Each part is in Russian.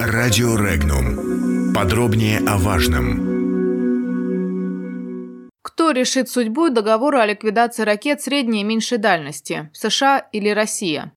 Радио Регнум. Подробнее о важном. Кто решит судьбу договора о ликвидации ракет средней и меньшей дальности? США или Россия?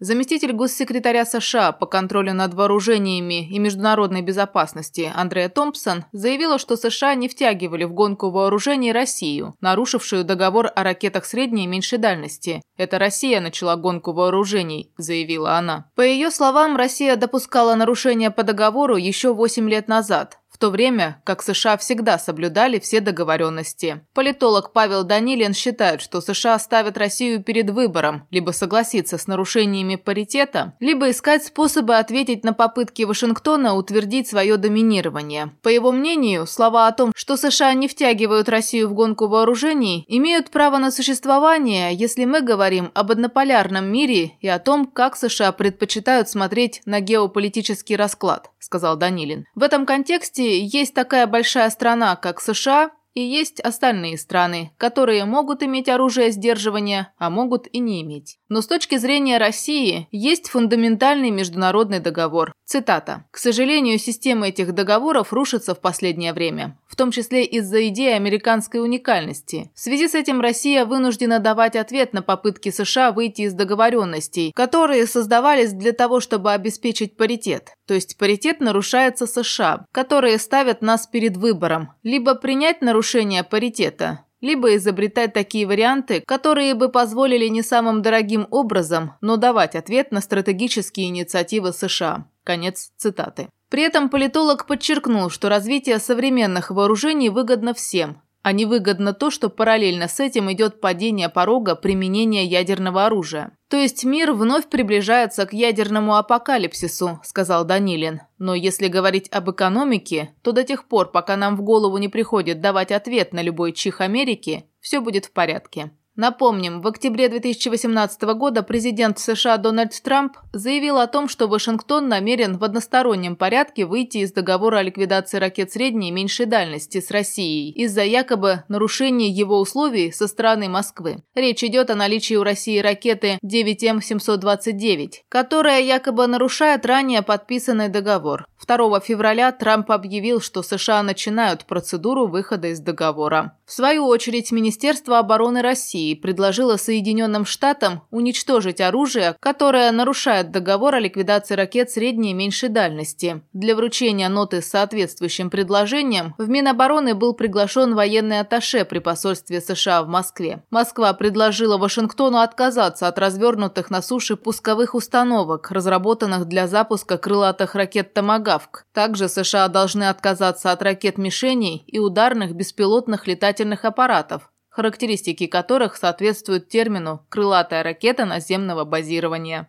Заместитель госсекретаря США по контролю над вооружениями и международной безопасности Андреа Томпсон заявила, что США не втягивали в гонку вооружений Россию, нарушившую договор о ракетах средней и меньшей дальности. «Это Россия начала гонку вооружений», – заявила она. По ее словам, Россия допускала нарушения по договору еще 8 лет назад, в то время как США всегда соблюдали все договоренности. Политолог Павел Данилин считает, что США ставят Россию перед выбором либо согласиться с нарушениями паритета, либо искать способы ответить на попытки Вашингтона утвердить свое доминирование. По его мнению, слова о том, что США не втягивают Россию в гонку вооружений, имеют право на существование, если мы говорим об однополярном мире и о том, как США предпочитают смотреть на геополитический расклад, сказал Данилин. В этом контексте есть такая большая страна, как США, и есть остальные страны, которые могут иметь оружие сдерживания, а могут и не иметь. Но с точки зрения России есть фундаментальный международный договор. Цитата. «К сожалению, система этих договоров рушится в последнее время, в том числе из-за идеи американской уникальности. В связи с этим Россия вынуждена давать ответ на попытки США выйти из договоренностей, которые создавались для того, чтобы обеспечить паритет. То есть паритет нарушается США, которые ставят нас перед выбором – либо принять нарушение паритета, либо изобретать такие варианты, которые бы позволили не самым дорогим образом, но давать ответ на стратегические инициативы США. Конец цитаты. При этом политолог подчеркнул, что развитие современных вооружений выгодно всем, а невыгодно то, что параллельно с этим идет падение порога применения ядерного оружия. То есть мир вновь приближается к ядерному апокалипсису, сказал Данилин. Но если говорить об экономике, то до тех пор, пока нам в голову не приходит давать ответ на любой чих Америки, все будет в порядке. Напомним, в октябре 2018 года президент США Дональд Трамп заявил о том, что Вашингтон намерен в одностороннем порядке выйти из договора о ликвидации ракет средней и меньшей дальности с Россией из-за якобы нарушения его условий со стороны Москвы. Речь идет о наличии у России ракеты 9М729, которая якобы нарушает ранее подписанный договор. 2 февраля Трамп объявил, что США начинают процедуру выхода из договора. В свою очередь, Министерство обороны России предложило Соединенным Штатам уничтожить оружие, которое нарушает договор о ликвидации ракет средней и меньшей дальности. Для вручения ноты с соответствующим предложением в Минобороны был приглашен военный атташе при посольстве США в Москве. Москва предложила Вашингтону отказаться от развернутых на суше пусковых установок, разработанных для запуска крылатых ракет «Томагавк». Также США должны отказаться от ракет-мишеней и ударных беспилотных летательных аппаратов, характеристики которых соответствуют термину «крылатая ракета наземного базирования».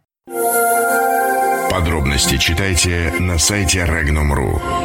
Подробности читайте на сайте Regnum.ru.